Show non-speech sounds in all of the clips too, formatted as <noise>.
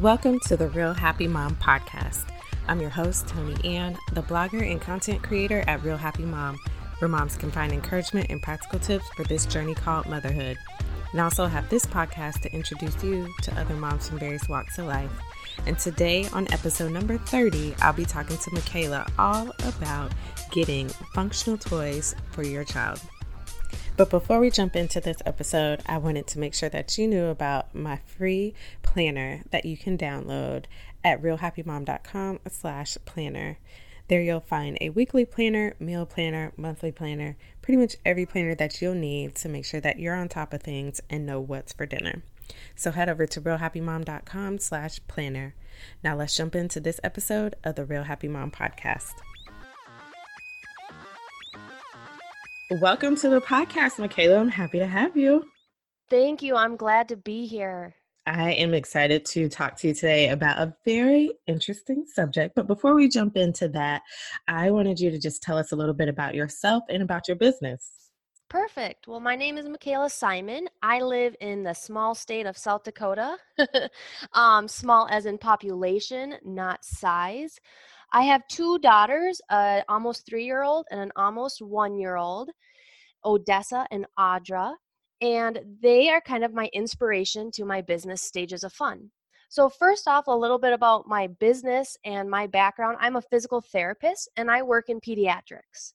Welcome to the Real Happy Mom podcast. I'm your host, Tony Ann, the blogger and content creator at Real Happy Mom, where moms can find encouragement and practical tips for this journey called motherhood. And also have this podcast to introduce you to other moms from various walks of life. And today, on episode number 30, I'll be talking to Michaela all about getting functional toys for your child. But before we jump into this episode, I wanted to make sure that you knew about my free planner that you can download at realhappymom.com slash planner. There you'll find a weekly planner, meal planner, monthly planner, pretty much every planner that you'll need to make sure that you're on top of things and know what's for dinner. So head over to realhappymom.com slash planner. Now let's jump into this episode of the Real Happy Mom podcast. Welcome to the podcast, Michaela. I'm happy to have you. Thank you. I'm glad to be here. I am excited to talk to you today about a very interesting subject. But before we jump into that, I wanted you to just tell us a little bit about yourself and about your business. Perfect. Well, my name is Michaela Simon. I live in the small state of South Dakota. <laughs> um, small as in population, not size. I have two daughters, a almost three year old and an almost one year old, Odessa and Audra, and they are kind of my inspiration to my business stages of fun. So, first off, a little bit about my business and my background. I'm a physical therapist and I work in pediatrics.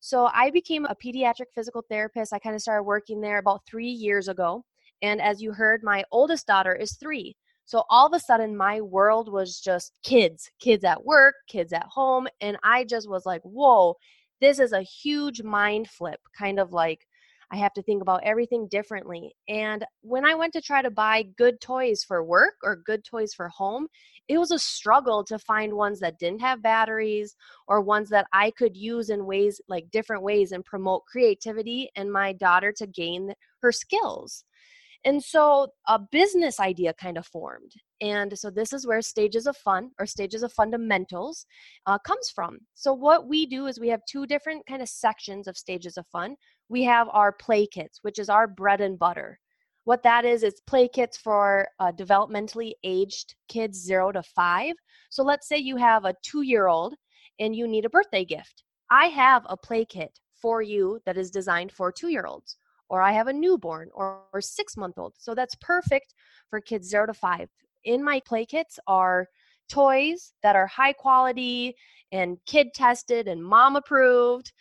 So, I became a pediatric physical therapist. I kind of started working there about three years ago. And as you heard, my oldest daughter is three. So all of a sudden, my world was just kids, kids at work, kids at home. And I just was like, whoa, this is a huge mind flip, kind of like I have to think about everything differently. And when I went to try to buy good toys for work or good toys for home, it was a struggle to find ones that didn't have batteries or ones that I could use in ways like different ways and promote creativity and my daughter to gain her skills. And so a business idea kind of formed. And so this is where stages of fun or stages of fundamentals uh, comes from. So what we do is we have two different kind of sections of stages of fun. We have our play kits, which is our bread and butter. What that is, is play kits for uh, developmentally aged kids zero to five. So let's say you have a two year old and you need a birthday gift. I have a play kit for you that is designed for two year olds or I have a newborn or, or six month old. So that's perfect for kids zero to five. In my play kits are toys that are high quality and kid tested and mom approved.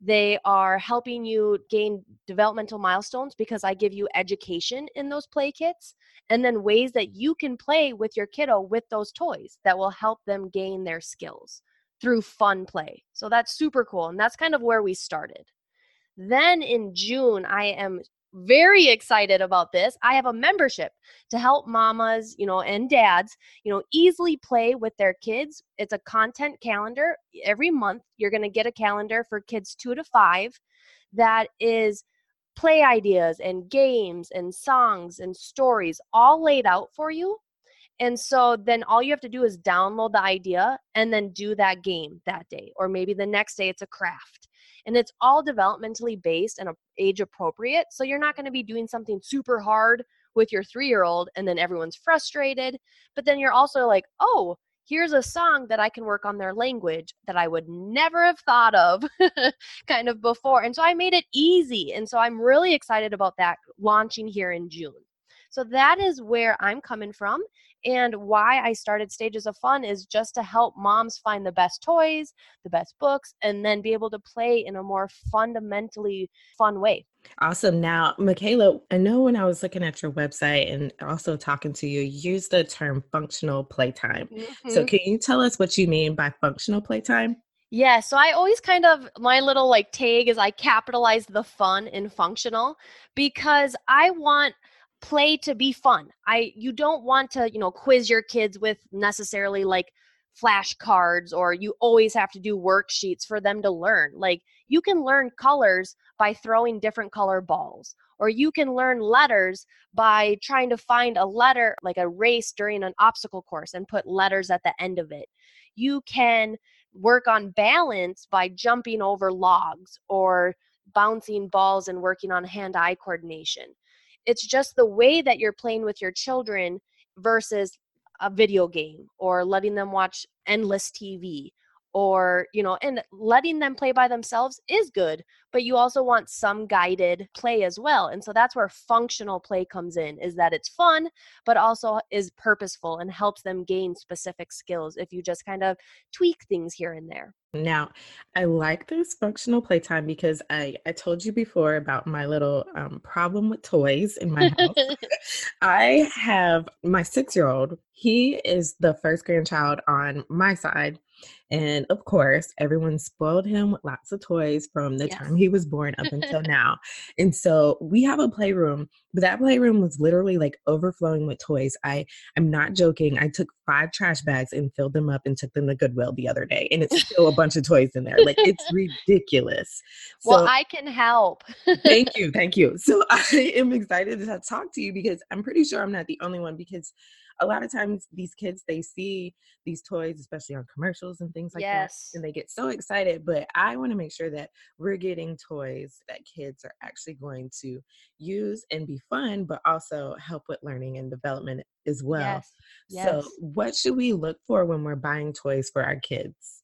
They are helping you gain developmental milestones because I give you education in those play kits and then ways that you can play with your kiddo with those toys that will help them gain their skills through fun play. So that's super cool. And that's kind of where we started. Then in June, I am very excited about this. I have a membership to help mamas, you know, and dads, you know, easily play with their kids. It's a content calendar. Every month, you're going to get a calendar for kids 2 to 5 that is play ideas and games and songs and stories all laid out for you. And so then all you have to do is download the idea and then do that game that day or maybe the next day it's a craft and it's all developmentally based and age appropriate. So you're not going to be doing something super hard with your three year old and then everyone's frustrated. But then you're also like, oh, here's a song that I can work on their language that I would never have thought of <laughs> kind of before. And so I made it easy. And so I'm really excited about that launching here in June. So that is where I'm coming from. And why I started Stages of Fun is just to help moms find the best toys, the best books, and then be able to play in a more fundamentally fun way. Awesome. Now, Michaela, I know when I was looking at your website and also talking to you, you use the term functional playtime. Mm-hmm. So, can you tell us what you mean by functional playtime? Yeah, so I always kind of my little like tag is I capitalize the fun in functional because I want play to be fun. I you don't want to, you know, quiz your kids with necessarily like flashcards or you always have to do worksheets for them to learn. Like you can learn colors by throwing different color balls or you can learn letters by trying to find a letter like a race during an obstacle course and put letters at the end of it. You can work on balance by jumping over logs or bouncing balls and working on hand-eye coordination it's just the way that you're playing with your children versus a video game or letting them watch endless TV or you know and letting them play by themselves is good but you also want some guided play as well and so that's where functional play comes in is that it's fun but also is purposeful and helps them gain specific skills if you just kind of tweak things here and there now, I like this functional playtime because I, I told you before about my little um, problem with toys in my house. <laughs> I have my six year old, he is the first grandchild on my side. And of course, everyone spoiled him with lots of toys from the yes. time he was born up until <laughs> now. And so we have a playroom, but that playroom was literally like overflowing with toys. I I'm not joking. I took five trash bags and filled them up and took them to Goodwill the other day. And it's still a bunch of toys in there. Like it's <laughs> ridiculous. So, well, I can help. thank you. <laughs> Thank you. So I am excited to talk to you because I'm pretty sure I'm not the only one because a lot of times these kids they see these toys especially on commercials and things like yes. that and they get so excited but i want to make sure that we're getting toys that kids are actually going to use and be fun but also help with learning and development as well yes. Yes. so what should we look for when we're buying toys for our kids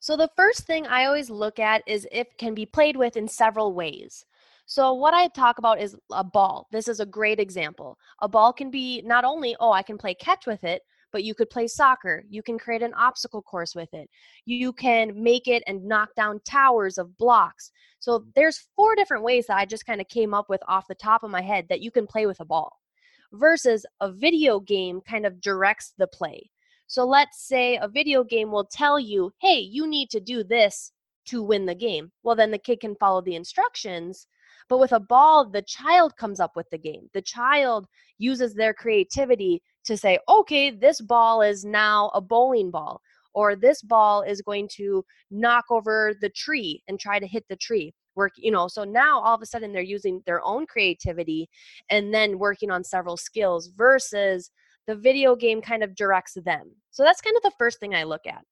so the first thing I always look at is if can be played with in several ways. So, what I talk about is a ball. This is a great example. A ball can be not only, oh, I can play catch with it, but you could play soccer. You can create an obstacle course with it. You can make it and knock down towers of blocks. So, there's four different ways that I just kind of came up with off the top of my head that you can play with a ball versus a video game kind of directs the play. So, let's say a video game will tell you, hey, you need to do this to win the game. Well, then the kid can follow the instructions but with a ball, the child comes up with the game. The child uses their creativity to say, okay, this ball is now a bowling ball, or this ball is going to knock over the tree and try to hit the tree. Work, you know, so now all of a sudden they're using their own creativity and then working on several skills versus the video game kind of directs them. So that's kind of the first thing I look at.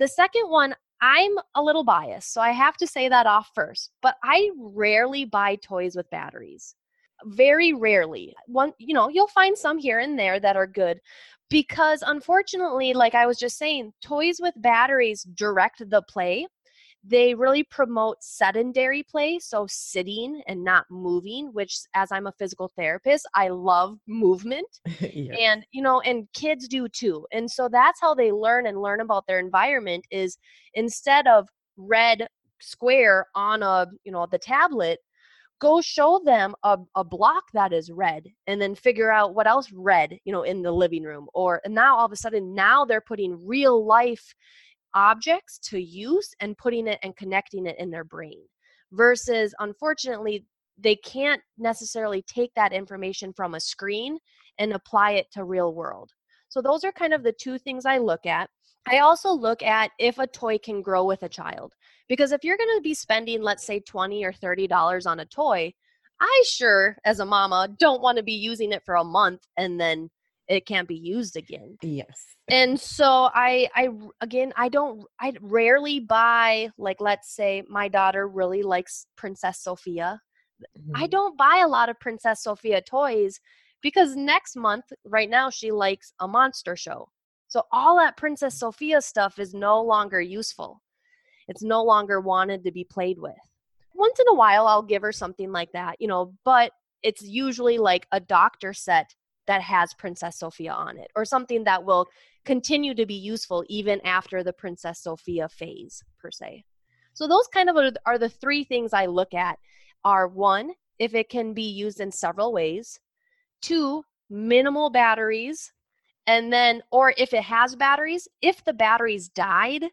The second one I'm a little biased, so I have to say that off first, but I rarely buy toys with batteries. Very rarely. One, you know, you'll find some here and there that are good because unfortunately, like I was just saying, toys with batteries direct the play they really promote sedentary play so sitting and not moving which as i'm a physical therapist i love movement <laughs> yes. and you know and kids do too and so that's how they learn and learn about their environment is instead of red square on a you know the tablet go show them a, a block that is red and then figure out what else red you know in the living room or and now all of a sudden now they're putting real life objects to use and putting it and connecting it in their brain versus unfortunately they can't necessarily take that information from a screen and apply it to real world. So those are kind of the two things i look at. I also look at if a toy can grow with a child because if you're going to be spending let's say 20 or 30 dollars on a toy i sure as a mama don't want to be using it for a month and then it can't be used again. Yes. And so I I again I don't I rarely buy like let's say my daughter really likes Princess Sofia. Mm-hmm. I don't buy a lot of Princess Sofia toys because next month right now she likes a monster show. So all that Princess Sofia stuff is no longer useful. It's no longer wanted to be played with. Once in a while I'll give her something like that, you know, but it's usually like a doctor set that has Princess Sofia on it, or something that will continue to be useful even after the Princess Sofia phase, per se. So those kind of are, the three things I look at are one, if it can be used in several ways, two, minimal batteries, and then, or if it has batteries, if the batteries died,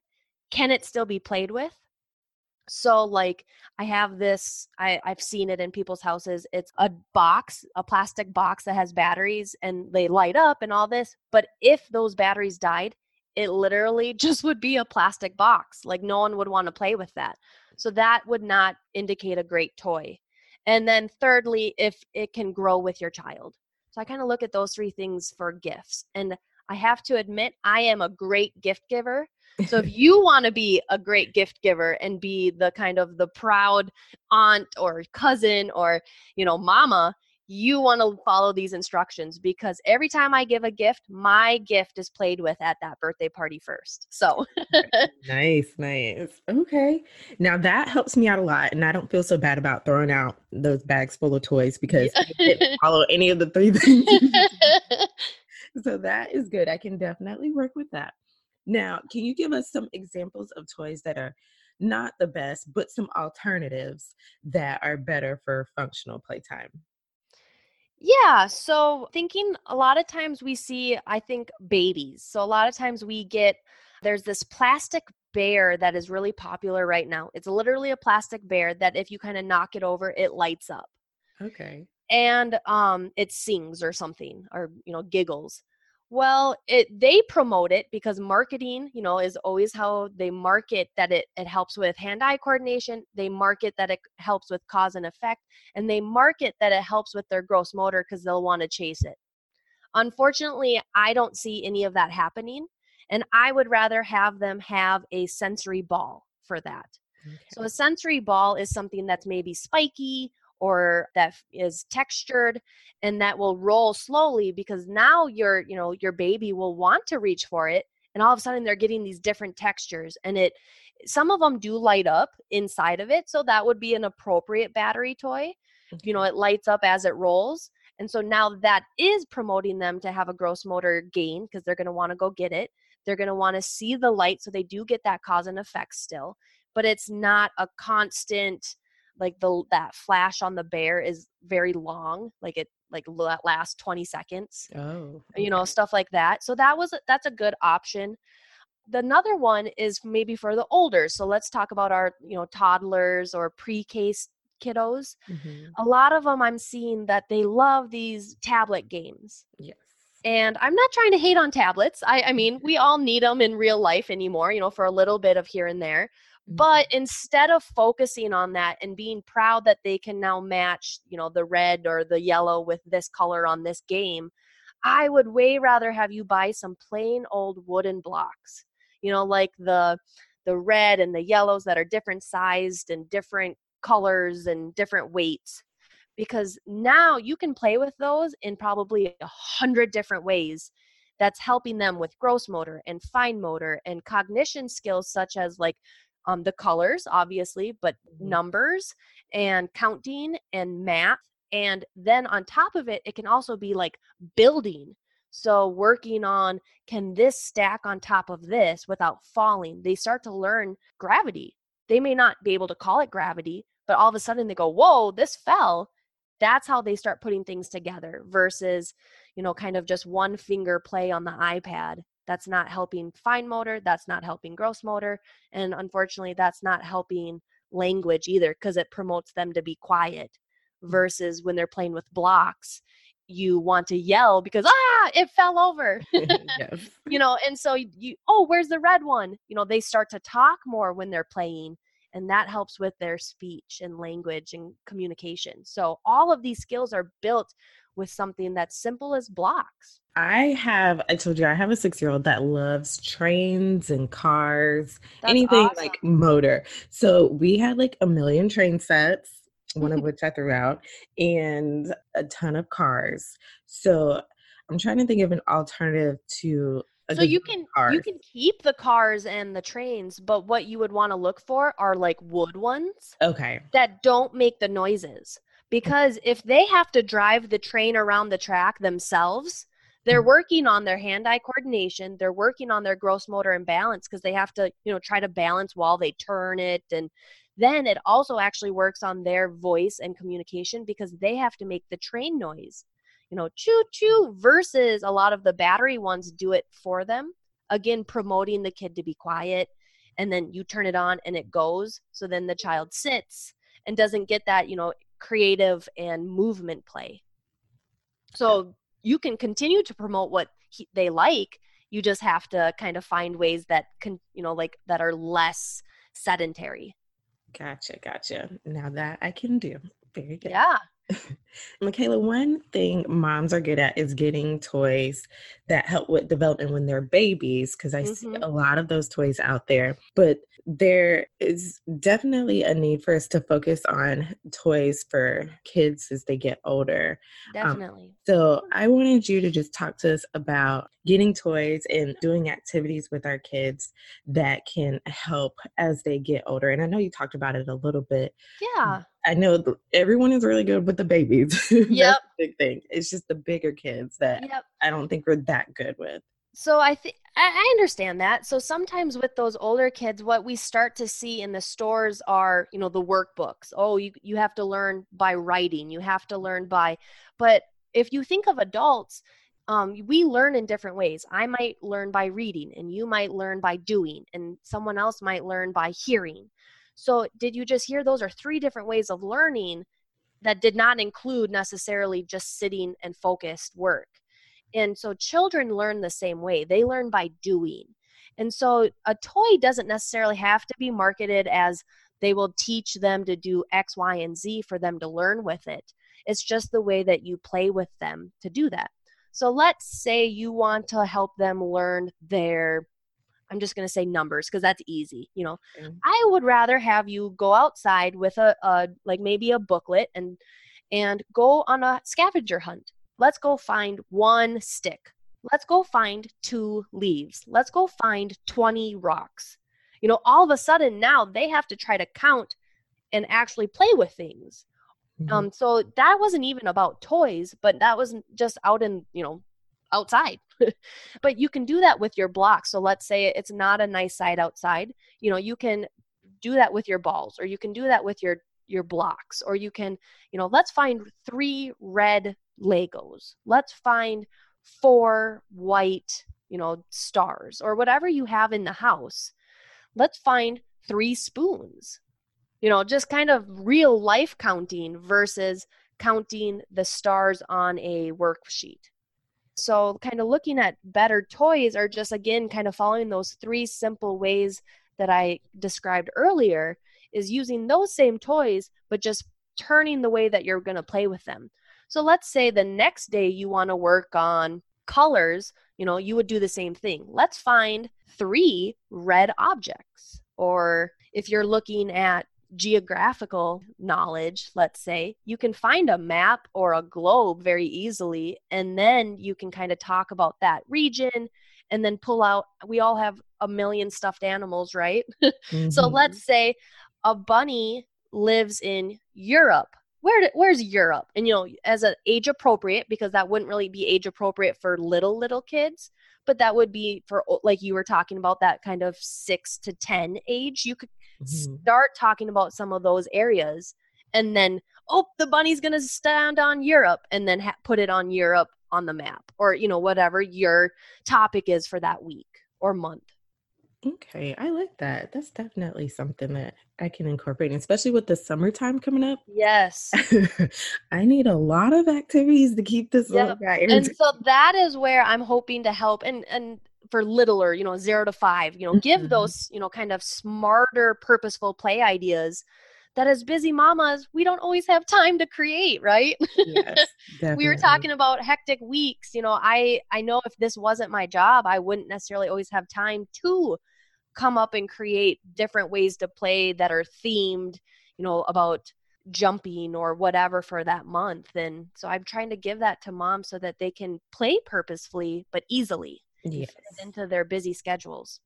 can it still be played with? So like I have this I I've seen it in people's houses. It's a box, a plastic box that has batteries and they light up and all this, but if those batteries died, it literally <laughs> just would be a plastic box. Like no one would want to play with that. So that would not indicate a great toy. And then thirdly, if it can grow with your child. So I kind of look at those three things for gifts. And I have to admit, I am a great gift giver. So if <laughs> you want to be a great gift giver and be the kind of the proud aunt or cousin or, you know, mama, you want to follow these instructions because every time I give a gift, my gift is played with at that birthday party first. So <laughs> nice, nice. Okay. Now that helps me out a lot. And I don't feel so bad about throwing out those bags full of toys because I didn't <laughs> follow any of the three things. so that is good. I can definitely work with that. Now, can you give us some examples of toys that are not the best, but some alternatives that are better for functional playtime? Yeah, so thinking a lot of times we see, I think, babies. So a lot of times we get, there's this plastic bear that is really popular right now. It's literally a plastic bear that if you kind of knock it over, it lights up. Okay. And um, it sings or something or, you know, giggles. Well, it they promote it because marketing, you know, is always how they market that it it helps with hand-eye coordination. They market that it helps with cause and effect, and they market that it helps with their gross motor because they'll want to chase it. Unfortunately, I don't see any of that happening, and I would rather have them have a sensory ball for that. Okay. So a sensory ball is something that's maybe spiky or that is textured and that will roll slowly because now your you know your baby will want to reach for it and all of a sudden they're getting these different textures and it some of them do light up inside of it so that would be an appropriate battery toy. You know mm-hmm. it lights up as it rolls and so now that is promoting them to have a gross motor gain because they're going to want to go get it. They're going to want to see the light so they do get that cause and effect still but it's not a constant like the that flash on the bear is very long like it like last 20 seconds oh okay. you know stuff like that. So that was that's a good option. The another one is maybe for the older so let's talk about our you know toddlers or pre-k kiddos. Mm-hmm. a lot of them i'm seeing that they love these tablet games. Yes. And i'm not trying to hate on tablets. I, I mean we all need them in real life anymore you know for a little bit of here and there but mm-hmm. instead of focusing on that and being proud that they can now match you know the red or the yellow with this color on this game i would way rather have you buy some plain old wooden blocks you know like the the red and the yellows that are different sized and different colors and different weights because now you can play with those in probably a hundred different ways that's helping them with gross motor and fine motor and cognition skills such as like um, the colors, obviously, but mm-hmm. numbers and counting and math. And then on top of it, it can also be like building. So, working on can this stack on top of this without falling? They start to learn gravity. They may not be able to call it gravity, but all of a sudden they go, Whoa, this fell. That's how they start putting things together versus, you know, kind of just one finger play on the iPad that's not helping fine motor that's not helping gross motor and unfortunately that's not helping language either because it promotes them to be quiet mm. versus when they're playing with blocks you want to yell because ah it fell over <laughs> yes. <laughs> you know and so you oh where's the red one you know they start to talk more when they're playing and that helps with their speech and language and communication so all of these skills are built with something that's simple as blocks I have, I told you, I have a six year old that loves trains and cars, That's anything awesome. like motor. So we had like a million train sets, one of <laughs> which I threw out, and a ton of cars. So I'm trying to think of an alternative to. so you can cars. you can keep the cars and the trains, but what you would want to look for are like wood ones. Okay. That don't make the noises. Mm. Because if they have to drive the train around the track themselves, they're mm-hmm. working on their hand-eye coordination they're working on their gross motor and balance because they have to you know try to balance while they turn it and then it also actually works on their voice and communication because they have to make the train noise you know choo choo versus a lot of the battery ones do it for them again promoting the kid to be quiet and then you turn it on and it goes so then the child sits and doesn't get that you know creative and movement play so you can continue to promote what he, they like. You just have to kind of find ways that can you know like that are less sedentary. Gotcha gotcha. Now that i can do. Very good. Yeah <laughs> Michaela, one thing moms are good at is getting toys that help with development when they're babies, because I mm-hmm. see a lot of those toys out there. But there is definitely a need for us to focus on toys for kids as they get older. Um, definitely. Um, so I wanted you to just talk to us about getting toys and doing activities with our kids that can help as they get older. And I know you talked about it a little bit. Yeah. I know everyone is really good with the babies. <laughs> Yep. big thing. It's just the bigger kids that yep. I don't think we're that good with. So I think I understand that. So sometimes with those older kids, what we start to see in the stores are, you know, the workbooks. Oh, you you have to learn by writing. You have to learn by, but if you think of adults, um, we learn in different ways. I might learn by reading, and you might learn by doing, and someone else might learn by hearing. So, did you just hear those are three different ways of learning that did not include necessarily just sitting and focused work? And so children learn the same way. They learn by doing. And so a toy doesn't necessarily have to be marketed as they will teach them to do X, Y, and Z for them to learn with it. It's just the way that you play with them to do that. So let's say you want to help them learn their I'm just going to say numbers because that's easy. You know, mm. I would rather have you go outside with a, a like maybe a booklet and and go on a scavenger hunt Let's go find one stick. Let's go find two leaves. Let's go find 20 rocks. You know, all of a sudden now they have to try to count and actually play with things. Mm-hmm. Um, so that wasn't even about toys, but that was just out in, you know, outside. <laughs> but you can do that with your blocks. So let's say it's not a nice side outside. You know, you can do that with your balls or you can do that with your your blocks or you can, you know, let's find three red Legos. Let's find four white, you know, stars or whatever you have in the house. Let's find three spoons. You know, just kind of real life counting versus counting the stars on a worksheet. So, kind of looking at better toys are just again kind of following those three simple ways that I described earlier is using those same toys, but just turning the way that you're going to play with them. So let's say the next day you want to work on colors, you know, you would do the same thing. Let's find three red objects. Or if you're looking at geographical knowledge, let's say, you can find a map or a globe very easily. And then you can kind of talk about that region and then pull out. We all have a million stuffed animals, right? <laughs> mm-hmm. So let's say a bunny lives in Europe where where's Europe? And you know, as an age appropriate, because that wouldn't really be age appropriate for little little kids, but that would be for like you were talking about that kind of six to ten age. You could mm-hmm. start talking about some of those areas, and then oh, the bunny's gonna stand on Europe, and then ha- put it on Europe on the map, or you know whatever your topic is for that week or month. Okay, I like that. That's definitely something that I can incorporate, especially with the summertime coming up. Yes. <laughs> I need a lot of activities to keep this yep. And <laughs> so that is where I'm hoping to help and and for littler, you know, 0 to 5, you know, give mm-hmm. those, you know, kind of smarter purposeful play ideas that as busy mamas, we don't always have time to create, right? Yes, <laughs> we were talking about hectic weeks. You know, I I know if this wasn't my job, I wouldn't necessarily always have time to come up and create different ways to play that are themed, you know, about jumping or whatever for that month. And so I'm trying to give that to moms so that they can play purposefully but easily yes. into their busy schedules.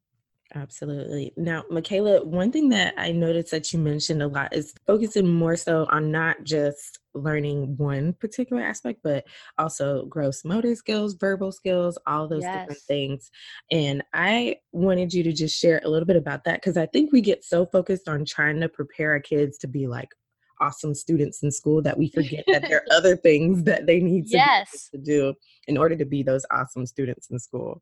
Absolutely. Now, Michaela, one thing that I noticed that you mentioned a lot is focusing more so on not just learning one particular aspect, but also gross motor skills, verbal skills, all those yes. different things. And I wanted you to just share a little bit about that because I think we get so focused on trying to prepare our kids to be like awesome students in school that we forget that there are <laughs> other things that they need to, yes. to do in order to be those awesome students in school.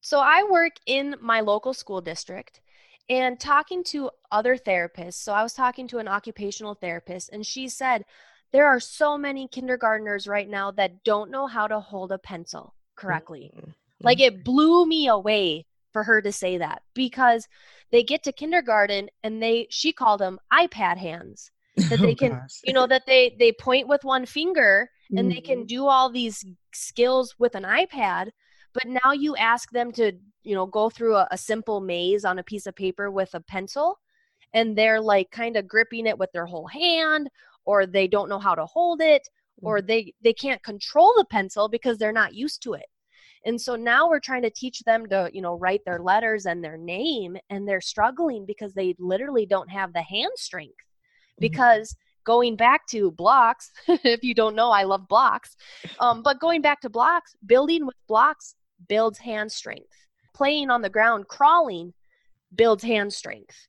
So I work in my local school district and talking to other therapists. So I was talking to an occupational therapist and she said, there are so many kindergartners right now that don't know how to hold a pencil correctly. Mm-hmm. Like it blew me away for her to say that because they get to kindergarten and they she called them iPad hands. That <laughs> they can you know that they they point with one finger and they can Mhm. do all these skills with an ipad but now you ask them to you know go through a, a simple maze on a piece of paper with a pencil and they're like kind of gripping it with their whole hand or they don't know how to hold it or they they can't control the pencil because they're not used to it and so now we're trying to teach them to you know write their letters and their name and they're struggling because they literally don't have the hand strength. Because going back to blocks <laughs> if you don't know i love blocks um, but going back to blocks building with blocks builds hand strength. Playing on the ground crawling builds hand strength.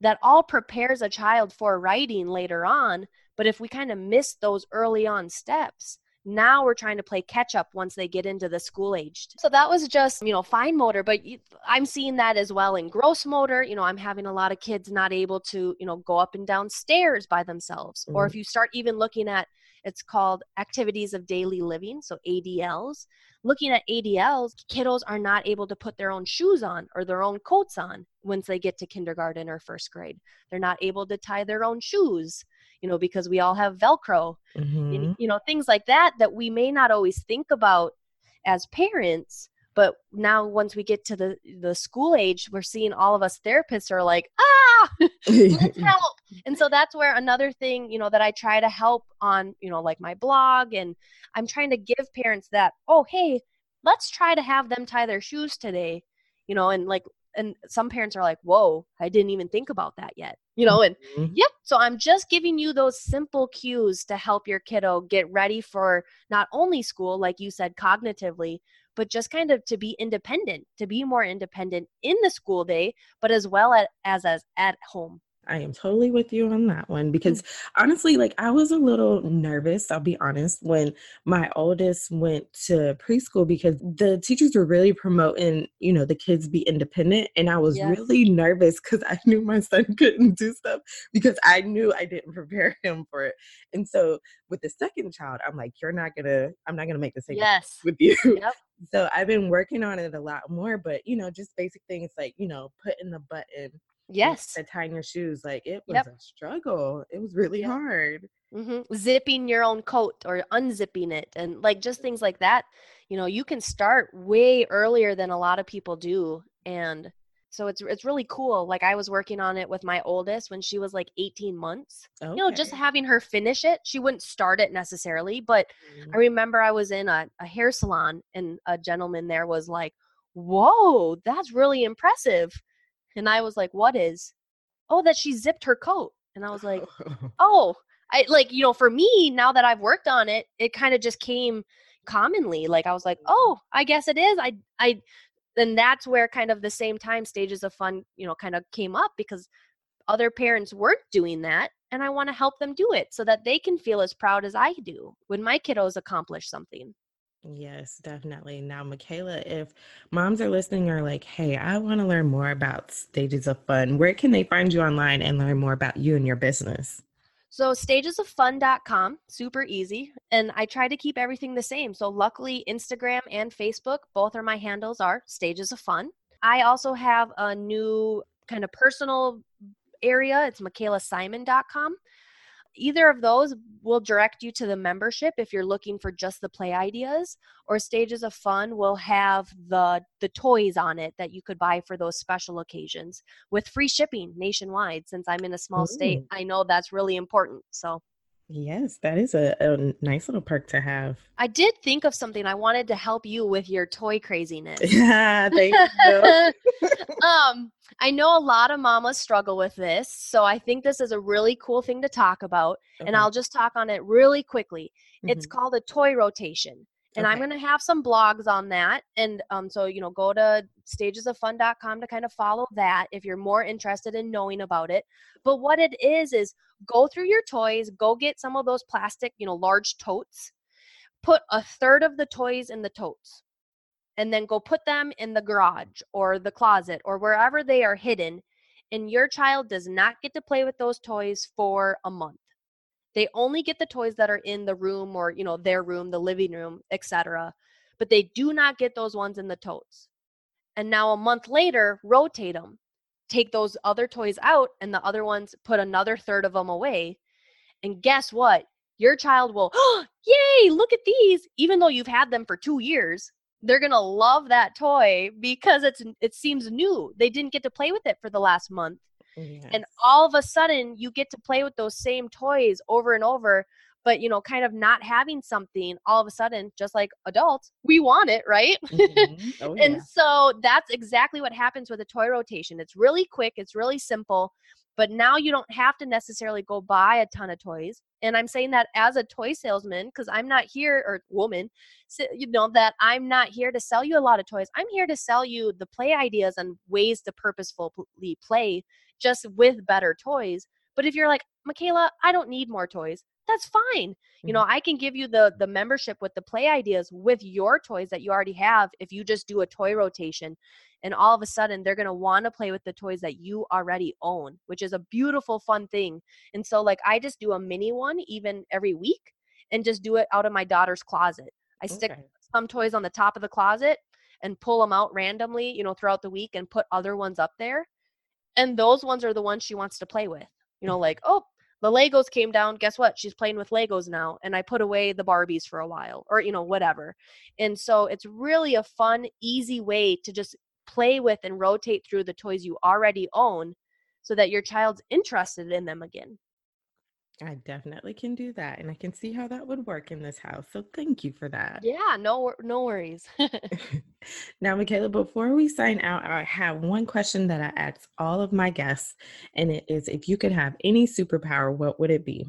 That all prepares a child for writing later on but if we kind of miss those early on steps now we're trying to play catch up once they get into the school age so that was just you know fine motor but you, i'm seeing that as well in gross motor. You know i'm having a lot of kids not able to you know go up and down stairs by themselves. Or Mhm. if you start even looking at it's called activities of daily living so adls looking at adls kiddos are not able to put their own shoes on or their own coats on once they get to kindergarten or first grade. They're not able to tie their own shoes you know because we all have velcro Mhm. you, you know things like that that we may not always think about as parents but now once we get to the the school age we're seeing all of us therapists are like ah <laughs> let's <laughs> help and so that's where another thing you know that i try to help on you know like my blog and i'm trying to give parents that oh hey let's try to have them tie their shoes today you know and like and some parents are like whoa i didn't even think about that yet you know and Mhm. Yep. So I'm just giving you those simple cues to help your kiddo get ready for not only school, like you said, cognitively, but just kind of to be independent, to be more independent in the school day, but as well at, as as at home. I am totally with you on that one because Mm. honestly, like I was a little nervous, I'll be honest, when my oldest went to preschool because the teachers were really promoting, you know, the kids be independent. And I was Yes. really nervous because I knew my son <laughs> couldn't do stuff because I knew I didn't prepare him for it. And so with the second child, I'm like, you're not gonna, I'm not gonna make the same mistake Yes. with you. Yep. <laughs> So I've been working on it a lot more, but you know, just basic things like, you know, putting the button Yes. tying your shoes. Like it was Yep. a struggle. It was really Yep. hard. hmm Zipping your own coat or unzipping it, and like just things like that. You know, you can start way earlier than a lot of people do, and so it's it's really cool. Like I was working on it with my oldest when she was like 18 months. Okay. You know, just having her finish it. She wouldn't start it necessarily, but Mhm. I remember I was in a, a hair salon and a gentleman there was like, Whoa, that's really impressive. And I was like, What is? Oh, that she zipped her coat. And I was like, <laughs> oh i like you know for me now that i've worked on it it kind of just came commonly like i was like mm-hmm. oh i guess it is i i then that's where kind of the same time stages of fun you know kind of came up because other parents weren't doing that and i want to help them do it so that they can feel as proud as i do when my kiddos accomplish something Yes, definitely. Now, Michaela, if moms are listening are like, hey, I want to learn more about stages of fun, where can they find you online and learn more about you and your business? So stagesoffun.com, super easy. And I try to keep everything the same. So luckily Instagram and Facebook, both are my handles are Stages of Fun. I also have a new kind of personal area. It's michaelasimon.com. Either of those will direct you to the membership if you're looking for just the play ideas, or Stages of Fun will have the the toys on it that you could buy for those special occasions with free shipping nationwide. Since I'm in a small state, I know that's really important. So Yes, that is a, a nice little perk to have. I did think of something. I wanted to help you with your toy <laughs> craziness. Yeah, thank you. <laughs> um, I know a lot of mamas struggle with this, so I think this is a really cool thing to talk about, and I'll just talk on it really quickly. It's Mhm. called a toy rotation. And I'm going to have some blogs on that. And um, so, you know, go to stagesoffun.com to kind of follow that if you're more interested in knowing about it. But what it is, is go through your toys, go get some of those plastic, you know, large totes, put a third of the toys in the totes, and then go put them in the garage or the closet or wherever they are hidden. And your child does not get to play with those toys for a month they only get the toys that are in the room or you know their room the living room etc but they do not get those ones in the totes and now a month later rotate them take those other toys out and the other ones put another third of them away And guess what? Your child will, oh, <gasps> yay, look at these. Even though you've had them for two years, they're gonna love that toy because it's it seems new. They didn't get to play with it for the last month. Yes. And all of a sudden you get to play with those same toys over and over but you know kind of not having something all of a sudden just like adults we want it right mm-hmm. <laughs> oh, yeah. and so that's exactly what happens with a toy rotation it's really quick it's really simple but now you don't have to necessarily go buy a ton of toys and i'm saying that as a toy salesman because i'm not here or woman so, you know that i'm not here to sell you a lot of toys i'm here to sell you the play ideas and ways to purposefully play just with better toys but if you're like michaela i don't need more toys that's fine. You know mm-hmm. i can give you the the membership with the play ideas with your toys that you already have if you just do a toy rotation and all of a sudden they're going to want to play with the toys that you already own which is a beautiful fun thing. And so like i just do a mini one even every week and just do it out of my daughter's closet. I stick some toys on the top of the closet and pull them out randomly you know throughout the week and put other ones up there and those ones are the ones she wants to play with you know mm. like oh the Legos came down. Guess what? She's playing with Legos now. And I put away the Barbies for a while or, you know, whatever. And so it's really a fun, easy way to just play with and rotate through the toys you already own so that your child's interested in them again. I definitely can do that, and I can see how that would work in this house. So thank you for that. Yeah, no, no worries. <laughs> <laughs> now, Michaela, before we sign out, I have one question that I ask all of my guests, and it is: If you could have any superpower, what would it be?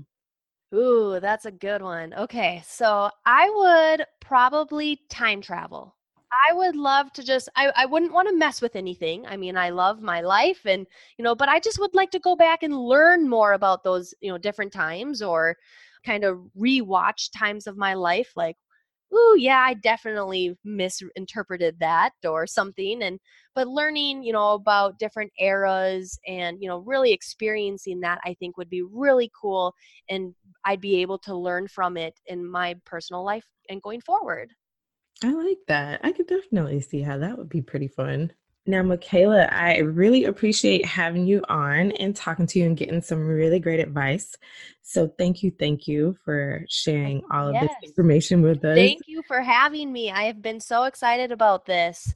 Ooh, that's a good one. Okay, so I would probably time travel. I would love to just I, I wouldn't want to mess with anything. I mean, I love my life and you know, but I just would like to go back and learn more about those, you know, different times or kind of rewatch times of my life like ooh yeah i definitely misinterpreted that or something and but learning you know about different eras and you know really experiencing that i think would be really cool and i'd be able to learn from it in my personal life and going forward I like that. I could definitely see how that would be pretty fun. Now, Michaela, I really appreciate having you on and talking to you and getting some really great advice. So, thank you, thank you for sharing all yes. of this information with us. Thank you for having me. I have been so excited about this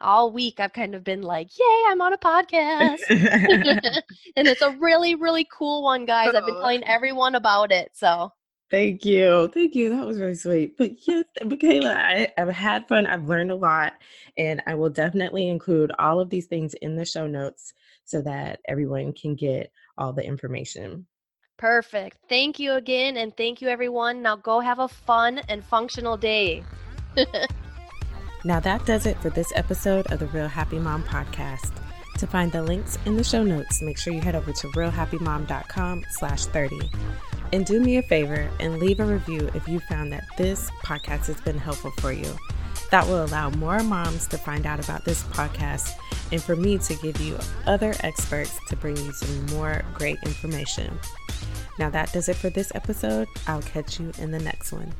all week. I've kind of been like, Yay, I'm on a podcast. <laughs> <laughs> and it's a really, really cool one, guys. I've been oh. telling everyone about it. So, Thank you. Thank you. That was really sweet. But yes, Michaela, I, have had fun. I've learned a lot. And I will definitely include all of these things in the show notes so that everyone can get all the information. Perfect. Thank you again. And thank you, everyone. Now go have a fun and functional day. <laughs> now that does it for this episode of the Real Happy Mom podcast. To find the links in the show notes, make sure you head over to realhappymom.com slash 30. And do me a favor and leave a review if you found that this podcast has been helpful for you. That will allow more moms to find out about this podcast and for me to give you other experts to bring you some more great information. Now, that does it for this episode. I'll catch you in the next one.